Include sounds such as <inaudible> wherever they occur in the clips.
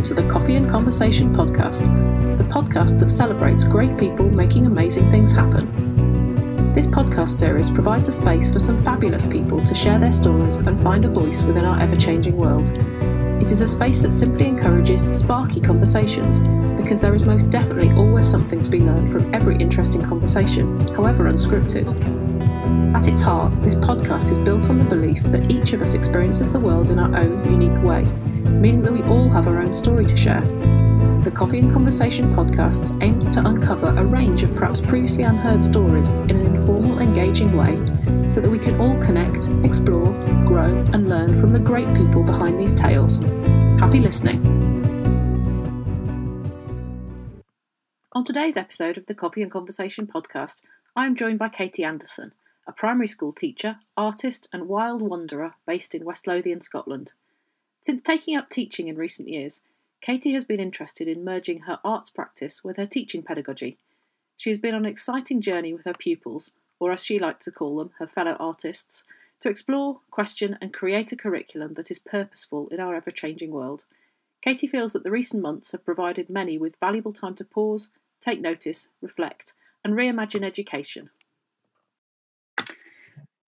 welcome to the Coffee and Conversation podcast, the podcast that celebrates great people making amazing things happen. This podcast series provides a space for some fabulous people to share their stories and find a voice within our ever changing world. It is a space that simply encourages sparky conversations because there is most definitely always something to be learned from every interesting conversation, however unscripted. At its heart, this podcast is built on the belief that each of us experiences the world in our own unique way meaning that we all have our own story to share. The Coffee and Conversation podcast aims to uncover a range of perhaps previously unheard stories in an informal, engaging way so that we can all connect, explore, grow, and learn from the great people behind these tales. Happy listening. On today's episode of the Coffee and Conversation podcast, I am joined by Katie Anderson, a primary school teacher, artist, and wild wanderer based in West Lothian, Scotland. Since taking up teaching in recent years, Katie has been interested in merging her arts practice with her teaching pedagogy. She has been on an exciting journey with her pupils, or as she likes to call them, her fellow artists, to explore, question, and create a curriculum that is purposeful in our ever changing world. Katie feels that the recent months have provided many with valuable time to pause, take notice, reflect, and reimagine education.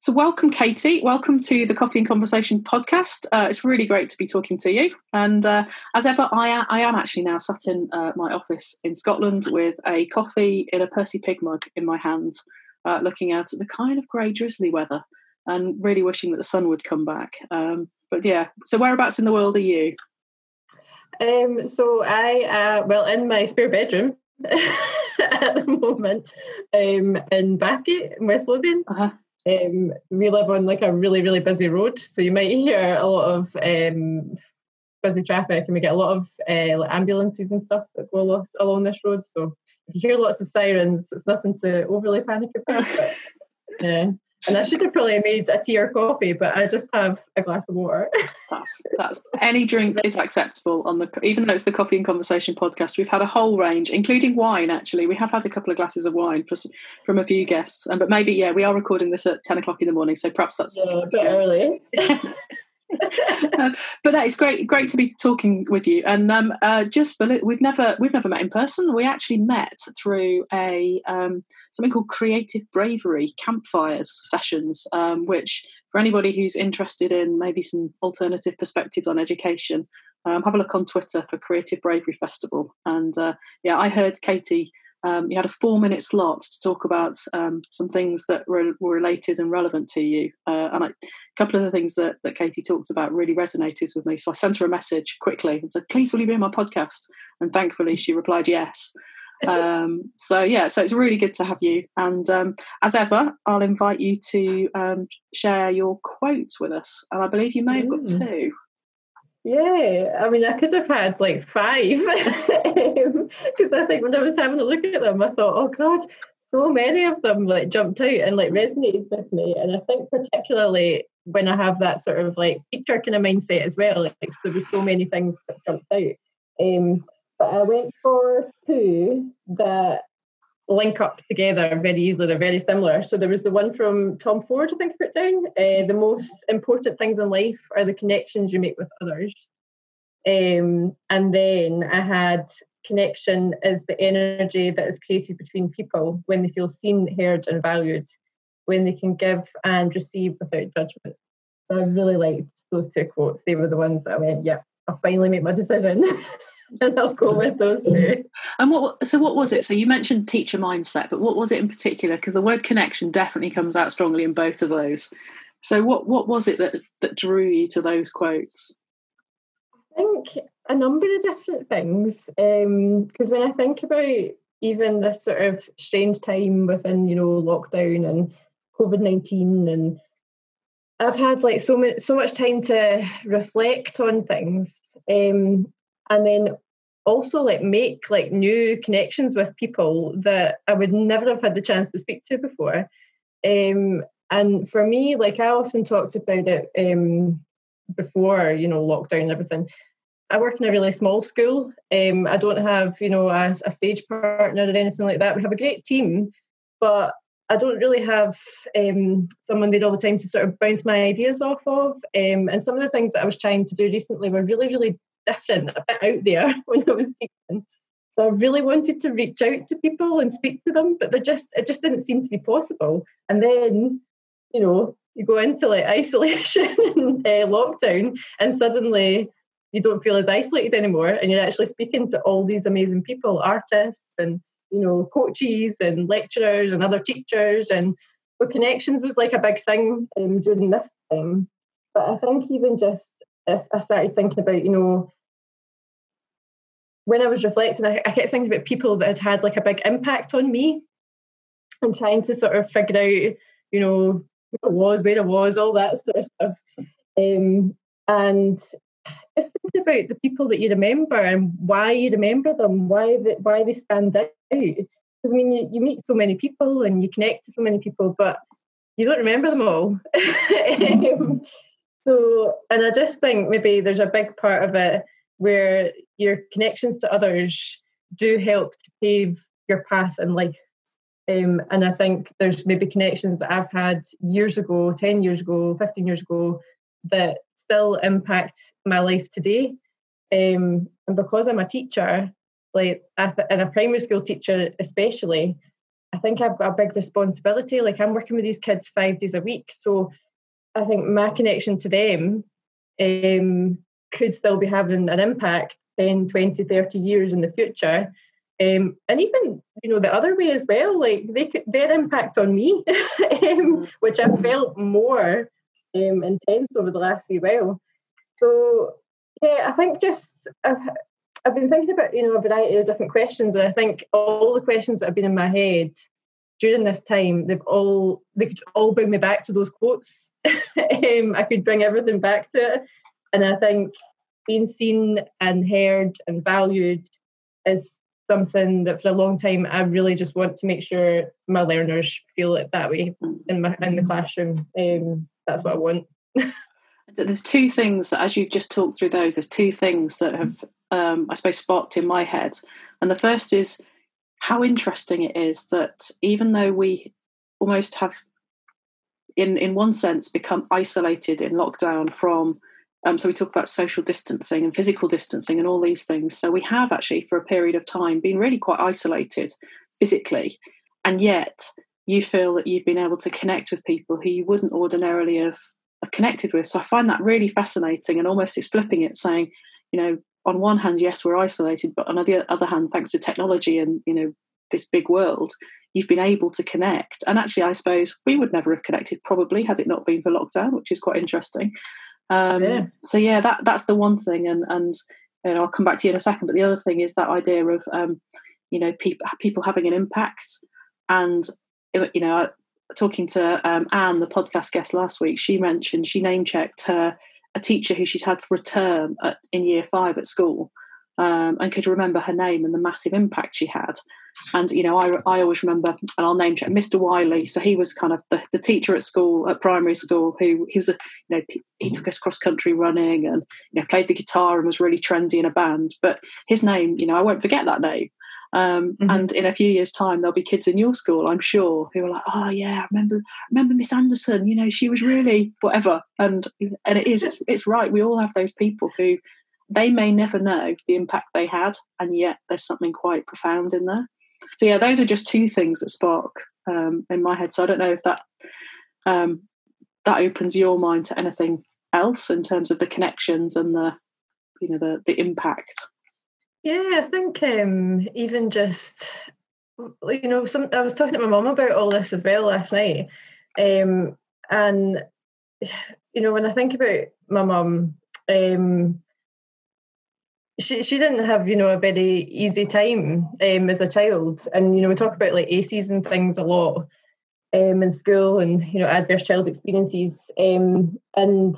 So, welcome, Katie. Welcome to the Coffee and Conversation podcast. Uh, it's really great to be talking to you. And uh, as ever, I am, I am actually now sat in uh, my office in Scotland with a coffee in a Percy Pig mug in my hands, uh, looking out at the kind of grey drizzly weather and really wishing that the sun would come back. Um, but yeah, so whereabouts in the world are you? Um, so I, uh, well, in my spare bedroom <laughs> at the moment um, in Bathgate, in West Lothian. Uh-huh. Um, we live on like a really, really busy road, so you might hear a lot of um, busy traffic, and we get a lot of uh, like ambulances and stuff that go along this road. So if you hear lots of sirens, it's nothing to overly panic about. But, yeah. <laughs> And I should have probably made a tea or coffee, but I just have a glass of water. <laughs> that's that's any drink is acceptable on the even though it's the coffee and conversation podcast. We've had a whole range, including wine. Actually, we have had a couple of glasses of wine for, from a few guests, um, but maybe yeah, we are recording this at ten o'clock in the morning, so perhaps that's yeah, a bit early. <laughs> <laughs> um, but it's great, great to be talking with you. And um, uh, just for we've never we've never met in person. We actually met through a um, something called Creative Bravery campfires sessions, um, which for anybody who's interested in maybe some alternative perspectives on education, um, have a look on Twitter for Creative Bravery Festival. And uh, yeah, I heard Katie um, you had a four minute slot to talk about um, some things that were, were, related and relevant to you. Uh, and I, a couple of the things that, that Katie talked about really resonated with me. So I sent her a message quickly and said, please, will you be on my podcast? And thankfully, she replied yes. <laughs> Um, so yeah, so it's really good to have you. And um, as ever, I'll invite you to um, share your quote with us. And I believe you may have got two. Yeah, I mean, I could have had like five <laughs> because I think when I was having a look at them, I thought, oh God, so many of them like jumped out and like resonated with me. And I think particularly when I have that sort of like teacher kind of mindset as well, like there were so many things that jumped out. Um, but I went for two that link up together very easily. They're very similar. So there was the one from Tom Ford, I think I put down. Uh, the most important things in life are the connections you make with others. Um, and then I had connection is the energy that is created between people when they feel seen, heard, and valued, when they can give and receive without judgment. So I really liked those two quotes. They were the ones that I went, yeah, I'll finally make my decision. <laughs> and I'll go with those two. And what? So what was it? So you mentioned teacher mindset, but what was it in particular? Because the word connection definitely comes out strongly in both of those. So what what was it that that drew you to those quotes? I think a number of different things. Because um, when I think about even this sort of strange time within you know lockdown and COVID nineteen and I've had like so much so much time to reflect on things. Um, and then also like make like new connections with people that I would never have had the chance to speak to before. Um, and for me, like I often talked about it um, before, you know, lockdown and everything. I work in a really small school. Um, I don't have, you know, a, a, stage partner or anything like that. We have a great team, but I don't really have um, someone there all the time to sort of bounce my ideas off of. Um, and some of the things that I was trying to do recently were really, really different, a bit out there <laughs> when I was teaching. So I really wanted to reach out to people and speak to them, but they just it just didn't seem to be possible. And then, you know, you go into like <laughs> isolation and uh, lockdown, and suddenly you don't feel as isolated anymore, and you're actually speaking to all these amazing people, artists and you know coaches and lecturers and other teachers, and so connections was like a big thing um, during this time. But I think even just I started thinking about you know when I was reflecting, I, I kept thinking about people that had had like a big impact on me and trying to sort of figure out, you know, who I was, where I was, all that sort of stuff. Um, and just thinking about the people that you remember and why you remember them, why why they stand out. Because I mean, you, you meet so many people and you connect to so many people, but you don't remember them all. <laughs> um, so, and I just think maybe there's a big part of it where your connections to others do help to pave your path in life. Um, and I think there's maybe connections that I've had years ago, 10 years ago, 15 years ago, that still impact my life today. Um, and because I'm a teacher, like and a primary school teacher especially, I think I've got a big responsibility. Like I'm working with these kids five days a week. So I think my connection to them um, could still be having an impact 10, 20, 30 years in the future. Um, and even you know the other way as well, like they could, their impact on me, <laughs> um, which I've felt more um, intense over the last few while. So yeah, I think just I've, I've been thinking about you know a variety of different questions, and I think all the questions that have been in my head during this time, they've all they could all bring me back to those quotes. <laughs> um, I could bring everything back to it, and I think being seen and heard and valued is something that for a long time I really just want to make sure my learners feel it that way in my in the classroom. Um, that's what I want. <laughs> there's two things that, as you've just talked through those, there's two things that have, um, I suppose, sparked in my head. And the first is how interesting it is that even though we almost have, in in one sense, become isolated in lockdown from um, so we talk about social distancing and physical distancing and all these things. So we have actually, for a period of time, been really quite isolated physically, and yet you feel that you've been able to connect with people who you wouldn't ordinarily have, have connected with. So I find that really fascinating, and almost it's flipping it, saying, you know, on one hand, yes, we're isolated, but on the other hand, thanks to technology and you know this big world, you've been able to connect. And actually, I suppose we would never have connected probably had it not been for lockdown, which is quite interesting. Um, yeah. So yeah, that that's the one thing, and and you know, I'll come back to you in a second. But the other thing is that idea of um, you know people people having an impact, and you know, talking to um, Anne, the podcast guest last week, she mentioned she name checked her a teacher who she's had for a term at, in year five at school, um, and could remember her name and the massive impact she had. And you know, I, I always remember, and I'll name check Mr. Wiley. So he was kind of the, the teacher at school, at primary school, who he was the you know he took us cross country running and you know played the guitar and was really trendy in a band. But his name, you know, I won't forget that name. Um, mm-hmm. And in a few years' time, there'll be kids in your school, I'm sure, who are like, "Oh yeah, I remember, remember Miss Anderson. You know, she was really whatever." And and it is, it's, it's right. We all have those people who they may never know the impact they had, and yet there's something quite profound in there. So yeah, those are just two things that spark um, in my head. So I don't know if that um, that opens your mind to anything else in terms of the connections and the you know the the impact. Yeah, I think um, even just you know, some I was talking to my mum about all this as well last night, um, and <sighs> you know, when I think about my mum, um, she she didn't have you know a very easy time um, as a child, and you know we talk about like ACEs and things a lot um, in school, and you know adverse child experiences, um, and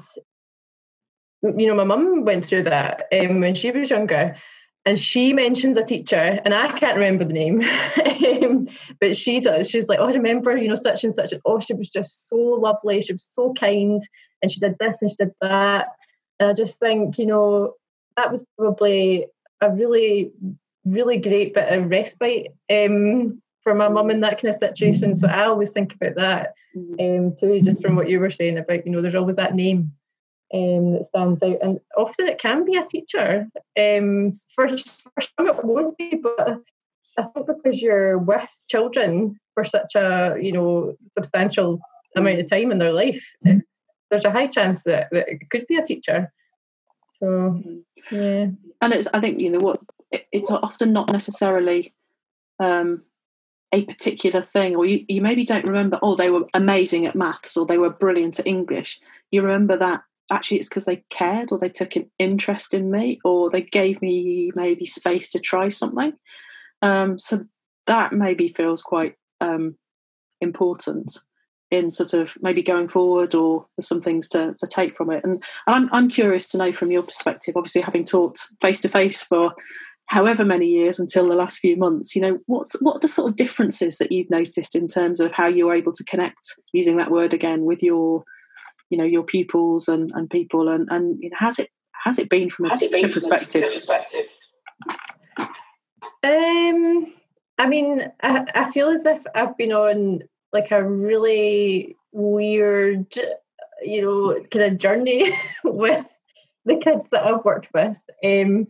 you know my mum went through that um, when she was younger, and she mentions a teacher, and I can't remember the name, <laughs> um, but she does. She's like, oh, I remember you know such and such, and oh, she was just so lovely, she was so kind, and she did this and she did that, and I just think you know that was probably a really, really great bit of respite um, for my mum in that kind of situation. So I always think about that mm-hmm. um, too, just from what you were saying about, you know, there's always that name um, that stands out, and often it can be a teacher. Um, for, for some, it won't be, but I think because you're with children for such a you know substantial amount of time in their life, mm-hmm. there's a high chance that, that it could be a teacher. So mm-hmm. yeah, and it's I think you know what it's often not necessarily um, a particular thing, or you, you maybe don't remember. Oh, they were amazing at maths, or they were brilliant at English. You remember that actually it's because they cared, or they took an interest in me, or they gave me maybe space to try something. Um, so that maybe feels quite um, important in sort of maybe going forward or some things to, to take from it. And, I'm, I'm curious to know from your perspective, obviously having taught face to face for however many years until the last few months, you know, what's what are the sort of differences that you've noticed in terms of how you're able to connect using that word again with your, you know, your pupils and, and people and, and you know, has it has it been from a, been perspective? From a perspective? Um, I mean, I, I feel as if I've been on like a really weird, you know, kind of journey <laughs> with the kids that I've worked with. Um,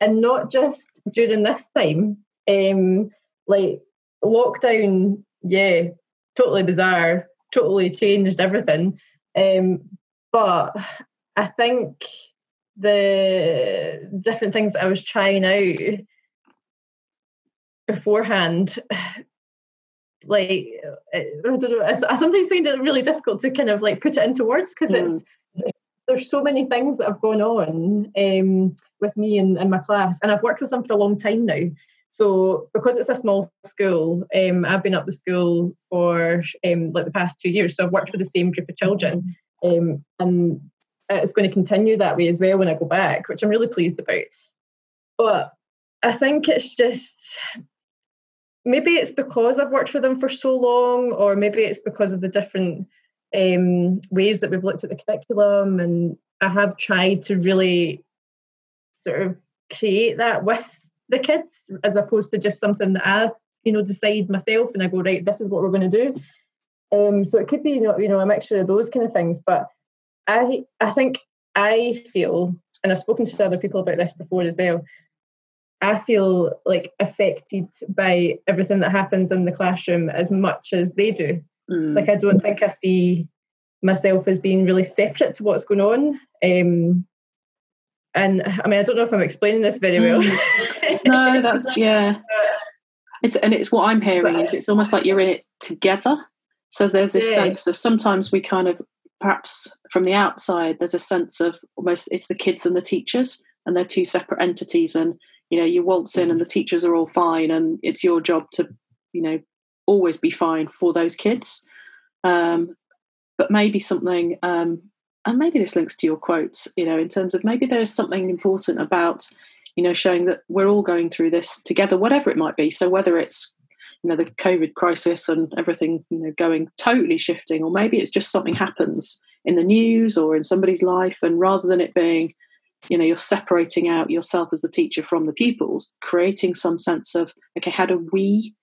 and not just during this time. Um, like lockdown, yeah, totally bizarre, totally changed everything. Um, but I think the different things I was trying out beforehand like I don't know I sometimes find it really difficult to kind of like put it into words because mm. it's there's so many things that have gone on um, with me and, and my class and I've worked with them for a long time now so because it's a small school um, I've been up the school for um, like the past two years so I've worked with the same group of children um, and it's going to continue that way as well when I go back which I'm really pleased about but I think it's just maybe it's because I've worked with them for so long, or maybe it's because of the different um, ways that we've looked at the curriculum, and I have tried to really sort of create that with the kids, as opposed to just something that I, you know, decide myself and I go right, this is what we're going to do. Um, so it could be, you know, you know, a mixture of those kind of things. But I, I think I feel, and I've spoken to other people about this before as well. I feel like affected by everything that happens in the classroom as much as they do. Mm. Like I don't think I see myself as being really separate to what's going on. Um, and I mean, I don't know if I'm explaining this very well. Mm. <laughs> no, that's yeah. It's and it's what I'm hearing. But, it's almost like you're in it together. So there's this yeah. sense of sometimes we kind of perhaps from the outside there's a sense of almost it's the kids and the teachers and they're two separate entities and you know you waltz in and the teachers are all fine and it's your job to you know always be fine for those kids. Um, but maybe something um, and maybe this links to your quotes you know in terms of maybe there's something important about you know showing that we're all going through this together whatever it might be. So whether it's you know the covid crisis and everything you know going totally shifting or maybe it's just something happens in the news or in somebody's life and rather than it being you know you're separating out yourself as the teacher from the pupils creating some sense of okay how do we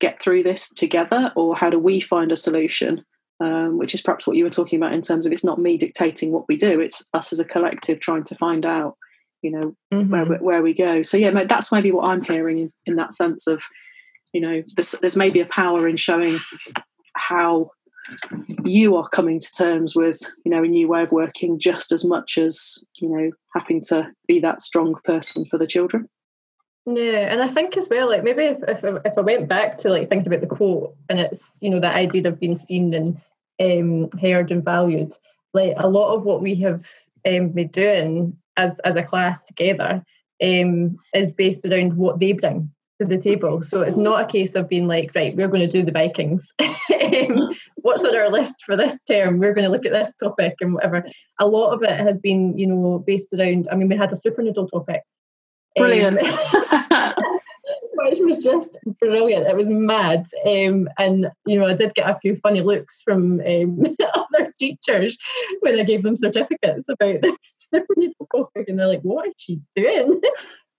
get through this together? Or how do we find a solution? Um, which is perhaps what you were talking about in terms of it's not me dictating what we do it's us as a collective trying to find out you know mm-hmm. where, where we go. So yeah that's maybe what i'm hearing in, in that sense of you know there's, there's maybe a power in showing how you are coming to terms with you know a new way of working just as much as you know having to be that strong person for the children? Yeah and i think as well like maybe if, if, if i went back to like thinking about the quote and it's you know that idea of being seen and um, heard and valued like a lot of what we have um, been doing as as a class together um, is based around what they bring to the table. So it's not a case of being like, right, we're going to do the Vikings. <laughs> Um, what's on our list for this term? We're going to look at this topic and whatever. A lot of it has been, you know, based around. I mean, we had a super noodle topic. Brilliant. Um, <laughs> which was just brilliant. It was mad. Um, and, you know, I did get a few funny looks from um, <laughs> other teachers when I gave them certificates about the super noodle topic. And they're like, what is she doing?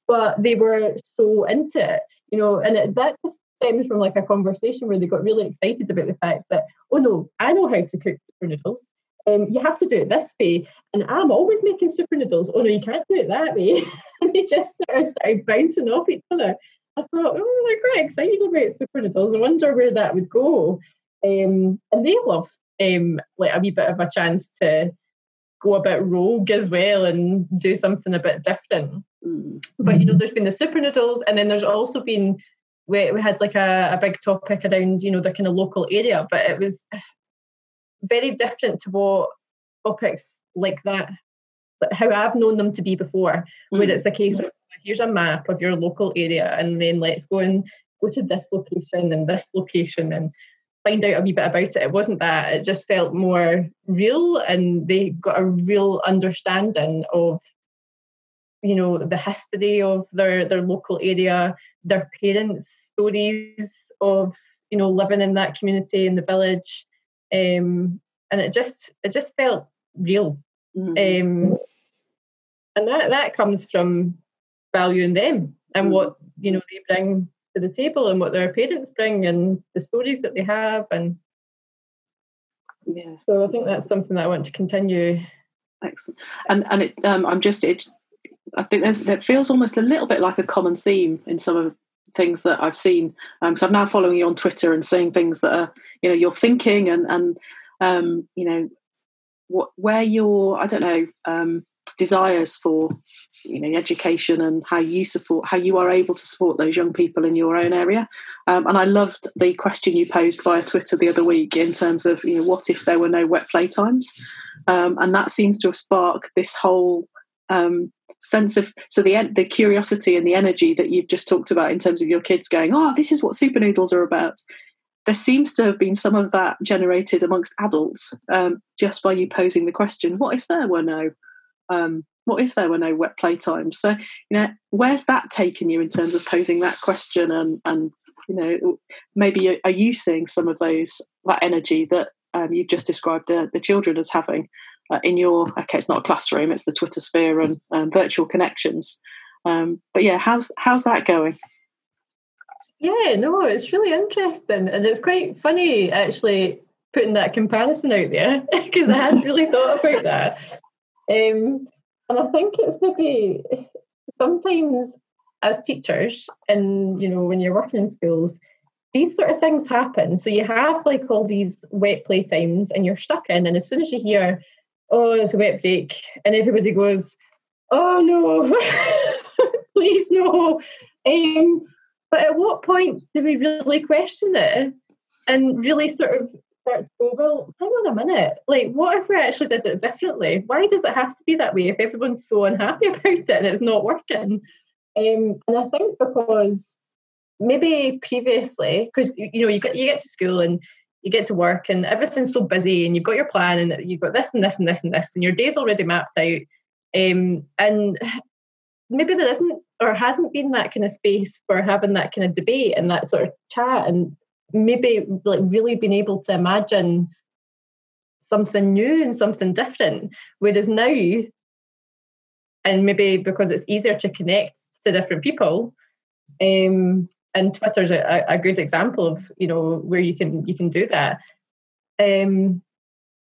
But they were so into it, you know, and it, that just stems from like a conversation where they got really excited about the fact that, oh no, I know how to cook super noodles. um, you have to do it this way. And I'm always making super noodles. Oh no, you can't do it that way. <laughs> and they just sort of started bouncing off each other. I thought, oh, they're quite excited about super noodles. I wonder where that would go. Um, and they love um, like a wee bit of a chance to go a bit rogue as well and do something a bit different. Mm. But you know, there's been the super noodles, and then there's also been we, we had like a, a big topic around you know the kind of local area, but it was very different to what topics like that, how I've known them to be before, mm. where it's a case of here's a map of your local area, and then let's go and go to this location and this location and find out a wee bit about it. It wasn't that. It just felt more real, and they got a real understanding of, you know, the history of their their local area, their parents' stories of you know living in that community in the village, um, and it just it just felt real, mm-hmm. um, and that that comes from valuing them and mm-hmm. what you know they bring to the table and what their parents bring and the stories that they have and yeah. So i think that's something that i want to continue. Excellent. And and it um, i'm just it i think there's it feels almost a little bit like a common theme in some of things that i've seen. Um so i'm now following you on twitter and seeing things that are you know you're thinking and and um you know what where you're i don't know um desires for you know education and how you support how you are able to support those young people in your own area. Um, and i loved the question you posed via twitter the other week in terms of you know what if there were no wet playtimes um, and that seems to have sparked this whole um, sense of so the the curiosity and the energy that you've just talked about in terms of your kids going oh this is what super noodles are about there seems to have been some of that generated amongst adults um, just by you posing the question what if there were no um, what if there were no wet playtimes? So, you know, where's that taken you in terms of posing that question and, and you know, maybe are you seeing some of those, that energy that um, you've just described the, the children as having uh, in your, okay, it's not a classroom, it's the Twitter sphere and um, virtual connections. Um, but yeah, how's, how's that going? Yeah, no, it's really interesting. And it's quite funny actually putting that comparison out there <laughs> because I hadn't really thought about that. Um, and I think it's maybe sometimes as teachers, and you know, when you're working in schools, these sort of things happen. So you have like all these wet playtimes, and you're stuck in. And as soon as you hear, "Oh, it's a wet break," and everybody goes, "Oh no, <laughs> please no," um, but at what point do we really question it and really sort of start to go, well, hang on a minute. Like, what if we actually did it differently? Why does it have to be that way if everyone's so unhappy <laughs> about it and it's not working? Um, and I think because maybe previously, because you know, you get you get to school and you get to work and everything's so busy and you've got your plan and you've got this and this and this and this and your day's already mapped out. Um, and maybe there isn't or hasn't been that kind of space for having that kind of debate and that sort of chat and maybe like really being able to imagine something new and something different. Whereas now, and maybe because it's easier to connect to different people, um, and Twitter's a, a good example of you know where you can you can do that. Um,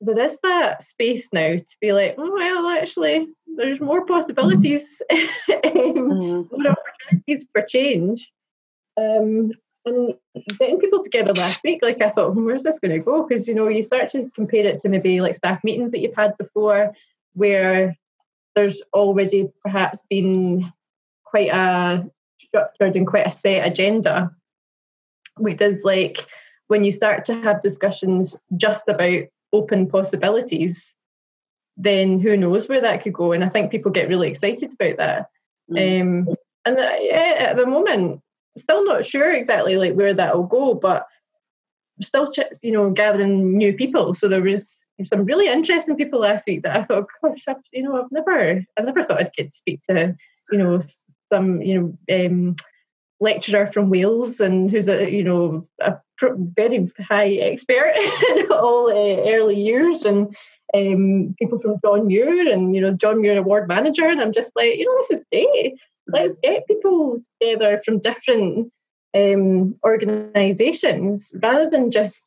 there is that space now to be like, oh well, actually, there's more possibilities, <laughs> um, mm-hmm. more opportunities for change. Um, and getting people together last week, like I thought, where's this going to go? Because you know, you start to compare it to maybe like staff meetings that you've had before, where there's already perhaps been quite a structured and quite a set agenda. Which is like when you start to have discussions just about open possibilities, then who knows where that could go? And I think people get really excited about that. Mm. Um, and uh, yeah, at the moment, still not sure exactly like where that will go, but still, you know, gathering new people. So there was some really interesting people last week that I thought, gosh, I've, you know, I've never, I never thought I'd get to speak to, you know, some, you know, um, lecturer from Wales and who's a, you know, a very high expert <laughs> in all uh, early years and um, people from John Muir and, you know, John Muir Award manager. And I'm just like, you know, this is great let's get people together from different um, organisations rather than just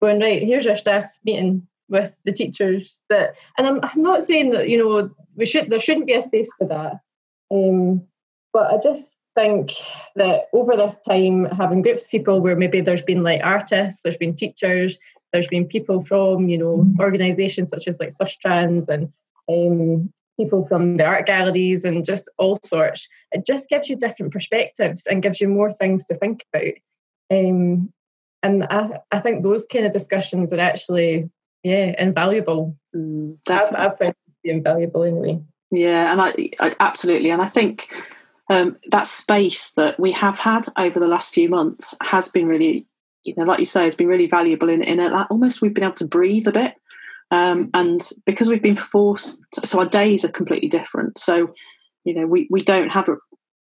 going right. Here's our staff meeting. with the teachers that and I'm, I'm not saying that you know we should there shouldn't be a space for that um, but I just think that over this time having groups of people where maybe there's been like artists there's been teachers there's been people from you know organizations such as like Sustrans and um, people from the art galleries and just all sorts it just gives you different perspectives and gives you more things to think about. Um, and I, I think those kind of discussions are actually yeah invaluable. Mm, I've, I've found invaluable anyway. Yeah and I, I absolutely and i think um, that space that we have had over the last few months has been really you know like you say has been really valuable in in it almost we've been able to breathe a bit um, and because we've been forced to, so our days are completely different so you know we we don't have a,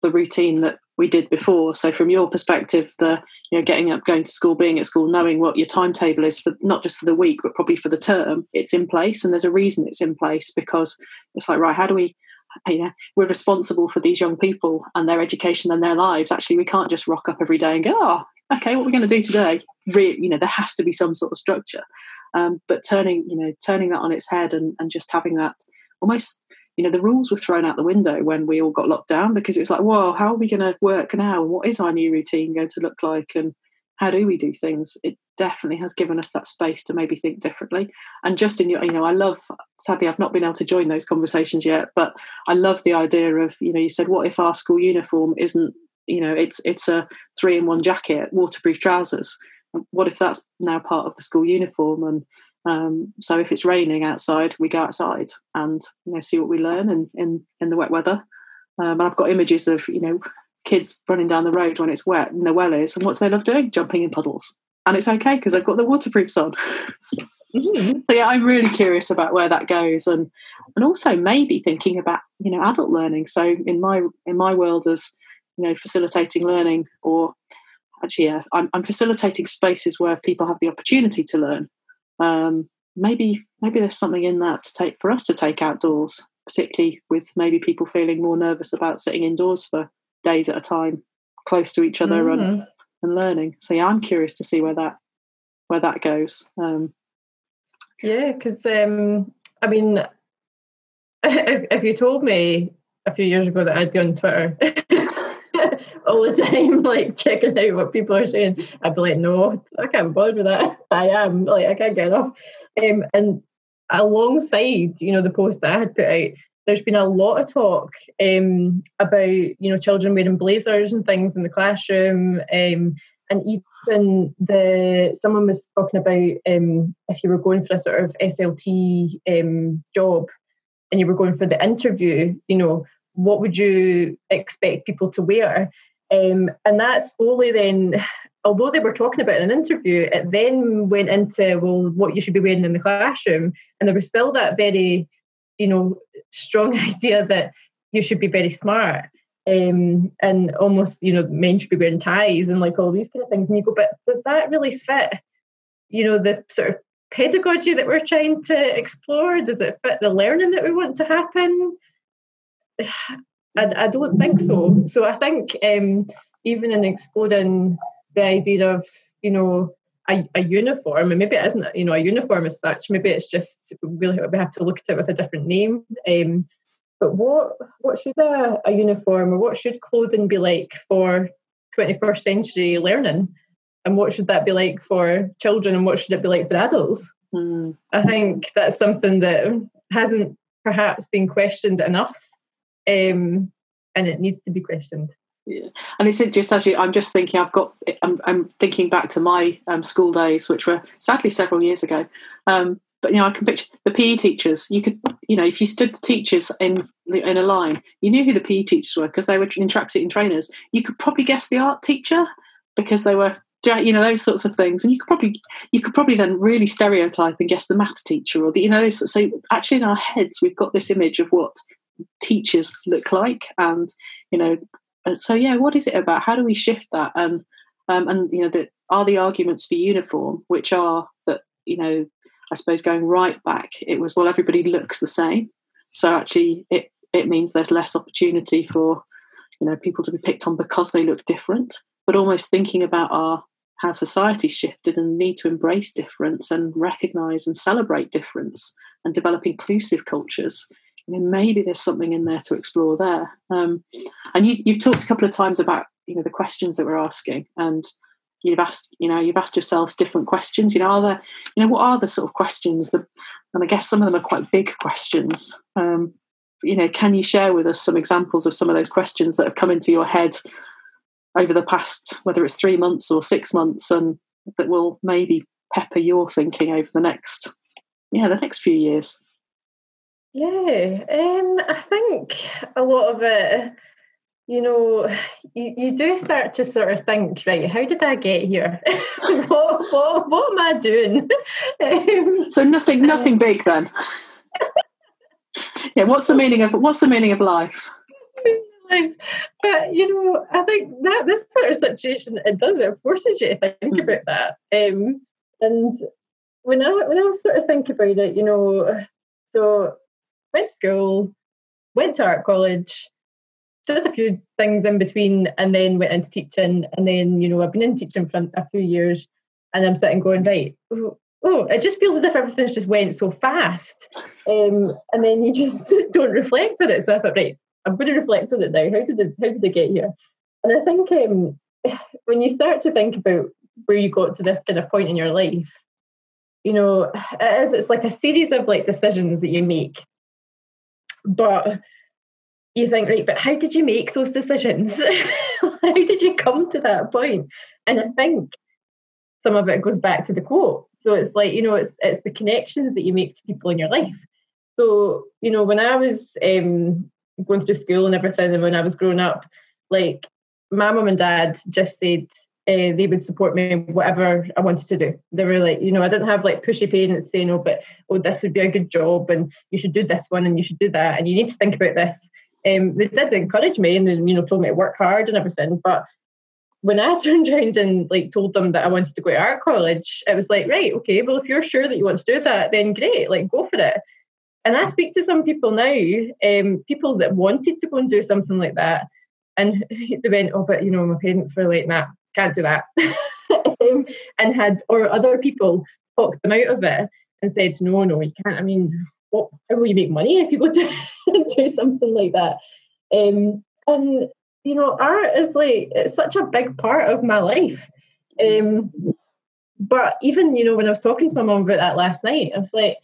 the routine that we did before. So from your perspective, the you know getting up, going to school, being at school, knowing what your timetable is for not just for the week but probably for the term, it's in place, and there's a reason it's in place because it's like right, how do we? You know, we're responsible for these young people and their education and their lives. Actually, we can't just rock up every day and go, oh, okay, what we're we going to do today? Re- you know, there has to be some sort of structure. Um, but turning, you know, turning that on its head and, and just having that almost you know the rules were thrown out the window when we all got locked down because it was like whoa how are we going to work now and what is our new routine going to look like and how do we do things? It definitely has given us that space to maybe think differently. And just in your you know i love sadly i've not been able to join those conversations yet but i love the idea of you know you said what if our school uniform isn't you know it's it's a three in one jacket waterproof trousers? What if that's now part of the school uniform? And um, so if it's raining outside, we go outside and you know see what we learn in in, in the wet weather. Um, and I've got images of you know kids running down the road when it's wet and the well is, and what do they love doing? Jumping in puddles, and it's okay because they've got the waterproofs on. Mm-hmm. So yeah, I'm really curious about where that goes, and and also maybe thinking about you know adult learning. So in my in my world as you know facilitating learning, or actually yeah, I'm, I'm facilitating spaces where people have the opportunity to learn um, maybe maybe there's something in that to take for us to take outdoors, particularly with maybe people feeling more nervous about sitting indoors for days at a time, close to each other mm-hmm. and and learning. So yeah, I'm curious to see where that where that goes. Um, yeah, because um, I mean, <laughs> if, if you told me a few years ago that I'd be on Twitter <laughs> all the time, <laughs> like checking out what people are saying. I'd be like, no, I can't bother with that. I am like, I can't get enough. Um, and alongside, you know, the post that I had put out, there's been a lot of talk um, about, you know, children wearing blazers and things in the classroom. Um, and even the someone was talking about um, if you were going for a sort of SLT um, job and you were going for the interview, you know, what would you expect people to wear? Um, and that slowly then, although they were talking about in an interview, it then went into, well, what you should be wearing in the classroom. And there was still that very, you know, strong <laughs> idea that you should be very smart. Um, and almost, you know, men should be wearing ties and like all these kind of things. And you go, but does that really fit, you know, the sort of pedagogy that we're trying to explore? Does it fit the learning that we want to happen? <sighs> I, I don't think so. So I think um, even in exploring the idea of, you know, a, a, uniform, and maybe it isn't, you know, a uniform as such. Maybe it's just we, we have to look at it with a different name. Um, but what what should a, a uniform or what should clothing be like for 21st century learning? And what should that be like for children? And what should it be like for adults? Mm. I think that's something that hasn't perhaps been questioned enough um, and it needs to be questioned. Yeah, and it's just as I'm just thinking. I've got. I'm, I'm thinking back to my um, school days, which were sadly several years ago. Um, but you know, I can picture the PE teachers. You could, you know, if you stood the teachers in in a line, you knew who the PE teachers were because they were in tracksuit and trainers. You could probably guess the art teacher because they were, you know, those sorts of things. And you could probably you could probably then really stereotype and guess the maths teacher or the, you know, so actually in our heads we've got this image of what teachers look like and you know so yeah what is it about? How do we shift that? And um, and you know that are the arguments for uniform which are that you know i suppose going right back it was well everybody looks the same. So actually it it means there's less opportunity for you know people to be picked on because they look different. But almost thinking about our how society shifted and need to embrace difference and recognize and celebrate difference and develop inclusive cultures. I mean, maybe there's something in there to explore there. Um, and you, you've talked a couple of times about you know the questions that we're asking, and you've asked you know you've asked yourselves different questions. You know, are there you know what are the sort of questions that, and I guess some of them are quite big questions. Um, you know, can you share with us some examples of some of those questions that have come into your head over the past, whether it's three months or six months, and that will maybe pepper your thinking over the next, yeah, the next few years? Yeah, um, I think a lot of it, you know, you, you do start to sort of think, right, how did I get here? <laughs> what, what, what am I doing? um, so nothing, nothing big then. yeah, what's the meaning of what's the meaning of life? life. But you know, I think that this sort of situation it does it forces you to think mm-hmm. about that. Um, and when I when I sort of think about it, you know, so went to school, went to art college, did a few things in between, and then went into teaching. And then you know, I've been in teaching for a few years, and I'm sitting going right. Oh, oh it just feels as if everything's just went so fast, um, and then you <laughs> just don't reflect on it. So I thought, right, I'm going to reflect on it now. How did it, how did I get here? And I think um, <sighs> when you start to think about where you got to this kind of point in your life, you know, <sighs> it is it's like a series of like decisions that you make. But you think, right, but how did you make those decisions? <laughs> how did you come to that point? And I think some of it goes back to the quote. So it's like, you know, it's it's the connections that you make to people in your life. So, you know, when I was um, going through school and everything, and when I was growing up, like my mum and dad just said uh, they would support me whatever I wanted to do. They were like, you know, I didn't have like pushy parents saying, "Oh, but oh, this would be a good job, and you should do this one, and you should do that, and you need to think about this." Um, they did encourage me and then you know told me to work hard and everything, but when I <laughs> turned around and like told them that I wanted to go to art college, it was like, right, okay, well, if you're sure that you want to do that, then great, like go for it. And I speak to some people now, um, people that wanted to go and do something like that, and <laughs> they went, "Oh, but you know, my parents were like, nah, can't do that," <laughs> um, and had or other people talked them out of it and said, "No, no, you can't. I mean, what? How will you make money if you go to <laughs> do something like that?" Um, and you know, art is like it's such a big part of my life. Um, but even you know, when I was talking to my mum about that last night, I was like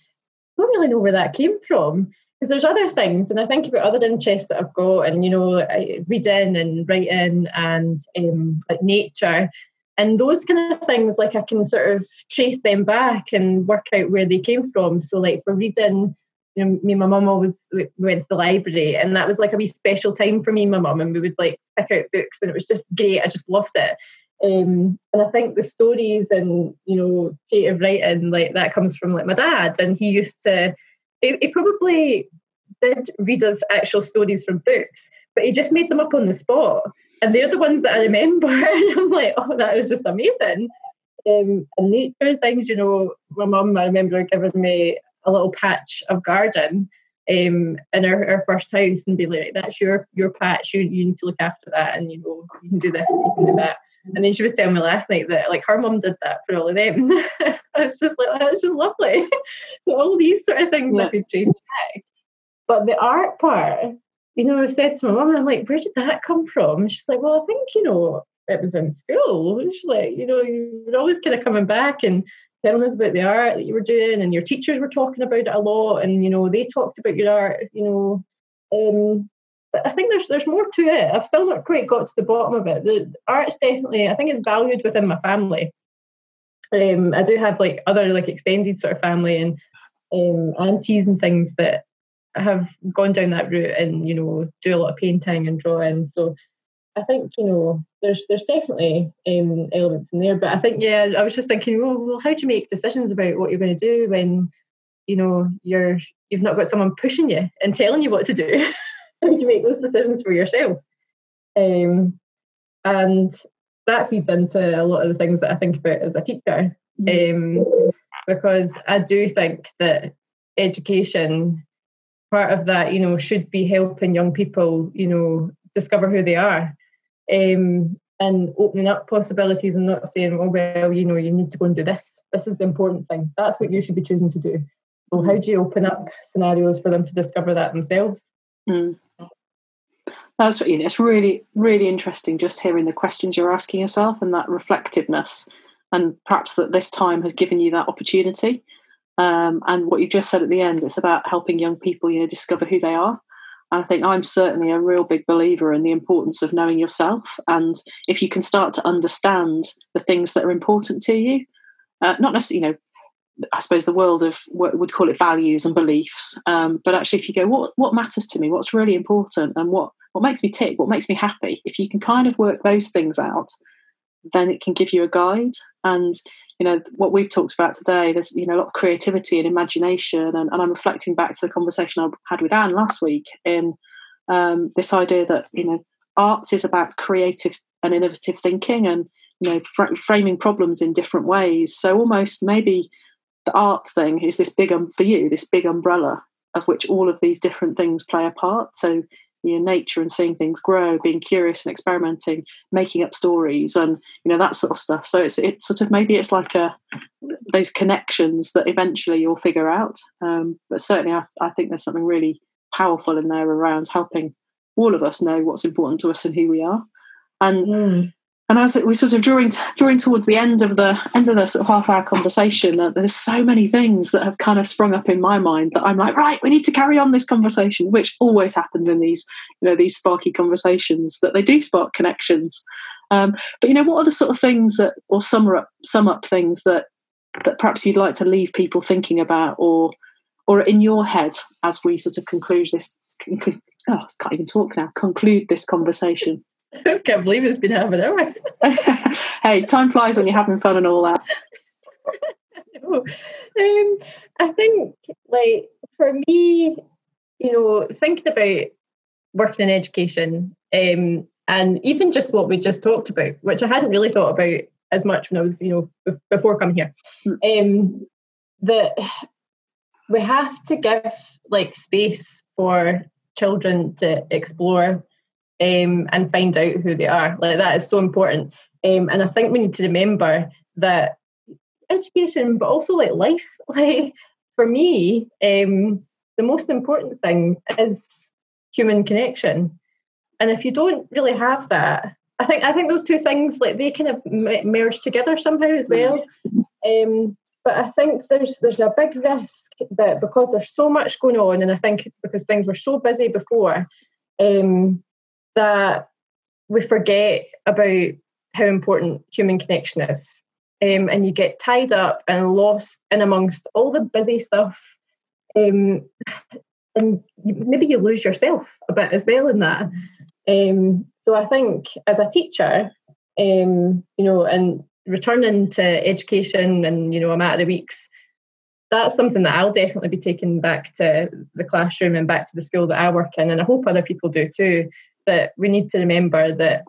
I don't really know where that came from because there's other things and i think about other interests that i've got and you know reading and writing and um, like nature and those kind of things like i can sort of trace them back and work out where they came from so like for reading you know me and my mum always we went to the library and that was like a wee special time for me and my mum and we would like pick out books and it was just great i just loved it um, and I think the stories and you know creative writing like that comes from like my dad, and he used to. He, he probably did read us actual stories from books, but he just made them up on the spot, and they're the ones that I remember. <laughs> and I'm like, oh, that was just amazing. Um, and nature things, you know, my mum, I remember giving me a little patch of garden um, in our, our first house and be like, that's your your patch, you, you need to look after that, and you know, you can do this, you can do that. And then she was telling me last night that like her mum did that for all of them. <laughs> it's just like it's just lovely. <laughs> so all these sort of things yeah. I could trace back. But the art part, you know, I said to my mum, I'm like, where did that come from? And she's like, well, I think, you know, it was in school. And she's like, you know, you were always kind of coming back and telling us about the art that you were doing, and your teachers were talking about it a lot, and you know, they talked about your art, you know. Um, but I think there's there's more to it. I've still not quite got to the bottom of it. The art's definitely I think it's valued within my family. Um, I do have like other like extended sort of family and um, aunties and things that have gone down that route and you know do a lot of painting and drawing. So I think you know there's there's definitely um, elements in there. But I think yeah, I was just thinking, well, well, how do you make decisions about what you're going to do when you know you're you've not got someone pushing you and telling you what to do? <laughs> how do you make those decisions for yourself? Um, and that feeds into a lot of the things that I think about as a teacher. Mm-hmm. Um, because I do think that education, part of that, you know, should be helping young people, you know, discover who they are. Um, and opening up possibilities and not saying, oh, well, you know, you need to go and do this. This is the important thing. That's what you should be choosing to do. Well, how do you open up scenarios for them to discover that themselves? Mm. That's you know, it's really, really interesting just hearing the questions you're asking yourself and that reflectiveness, and perhaps that this time has given you that opportunity. Um, and what you just said at the end, it's about helping young people, you know, discover who they are. And I think I'm certainly a real big believer in the importance of knowing yourself. And if you can start to understand the things that are important to you, uh, not necessarily, you know, I suppose the world of what would call it values and beliefs. Um, but actually, if you go, what what matters to me, what's really important, and what what makes me tick, what makes me happy, if you can kind of work those things out, then it can give you a guide. And you know what we've talked about today. There's you know a lot of creativity and imagination, and, and I'm reflecting back to the conversation I had with Anne last week in um, this idea that you know arts is about creative and innovative thinking and you know fr- framing problems in different ways. So almost maybe the art thing is this big um, for you this big umbrella of which all of these different things play a part. So you know nature and seeing things grow being curious and experimenting making up stories and you know that sort of stuff. So it's it's sort of maybe it's like a those connections that eventually you'll figure out. Um, but certainly I, I think there's something really powerful in there around helping all of us know what's important to us and who we are. And mm and as we sort of drawing drawing towards the end of the end of the sort of half hour conversation, uh, there's so many things that have kind of sprung up in my mind that I'm like, right, we need to carry on this conversation, which always happens in these you know these sparky conversations that they do spark connections. Um, but you know, what are the sort of things that, or sum up sum up things that that perhaps you'd like to leave people thinking about, or or in your head as we sort of conclude this. Oh, I can't even talk now. Conclude this conversation. I <laughs> can't believe it's been half an hour. hey, time flies when you're having fun and all that. <laughs> um, I think, like, for me, you know, thinking about working in education um, and even just what we just talked about, which I hadn't really thought about as much when I was, you know, before coming here, hmm. um, that we have to give like space for children to explore um, and find out who they are. Like that is so important. Um, and I think we need to remember that education, but also like life, <laughs> like for me, um, the most important thing is human connection. And if you don't really have that, I think I think those two things like they kind of merge together somehow as well. Um, but I think there's there's a big risk that because there's so much going on, and I think because things were so busy before, um, that we forget about how important human connection is. Um, and you get tied up and lost in amongst all the busy stuff. Um, and you, maybe you lose yourself a bit as well in that. Um, so I think as a teacher, um, you know, and returning to education and, you know, a matter of weeks, that's something that I'll definitely be taking back to the classroom and back to the school that I work in. And I hope other people do too, that we need to remember that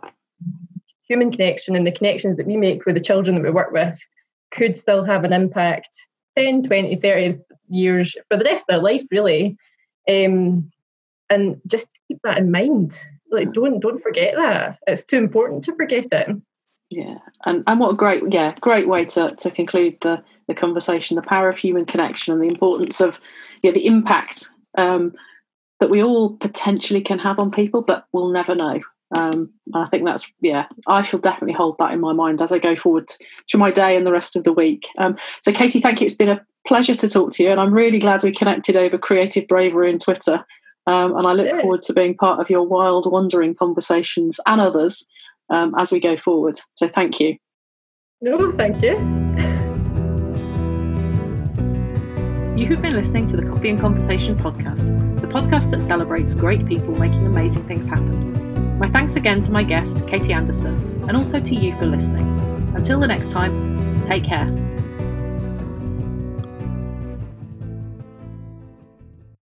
human connection and the connections that we make with the children that we work with could still have an impact 10, 20, 30 years for the rest of their life, really. Um, and just keep that in mind. Like, don't don't forget that. It's too important to forget it. Yeah, and and what a great yeah great way to to conclude the the conversation. The power of human connection and the importance of yeah the impact um, that we all potentially can have on people, but we'll never know. Um, I think that's yeah. I shall definitely hold that in my mind as I go forward through my day and the rest of the week. Um, so, Katie, thank you. It's been a pleasure to talk to you, and I'm really glad we connected over creative bravery and Twitter. Um, and I look forward to being part of your wild, wandering conversations and others um, as we go forward. So, thank you. No, thank you. You have been listening to the Coffee and Conversation podcast, the podcast that celebrates great people making amazing things happen. My thanks again to my guest, Katie Anderson, and also to you for listening. Until the next time, take care.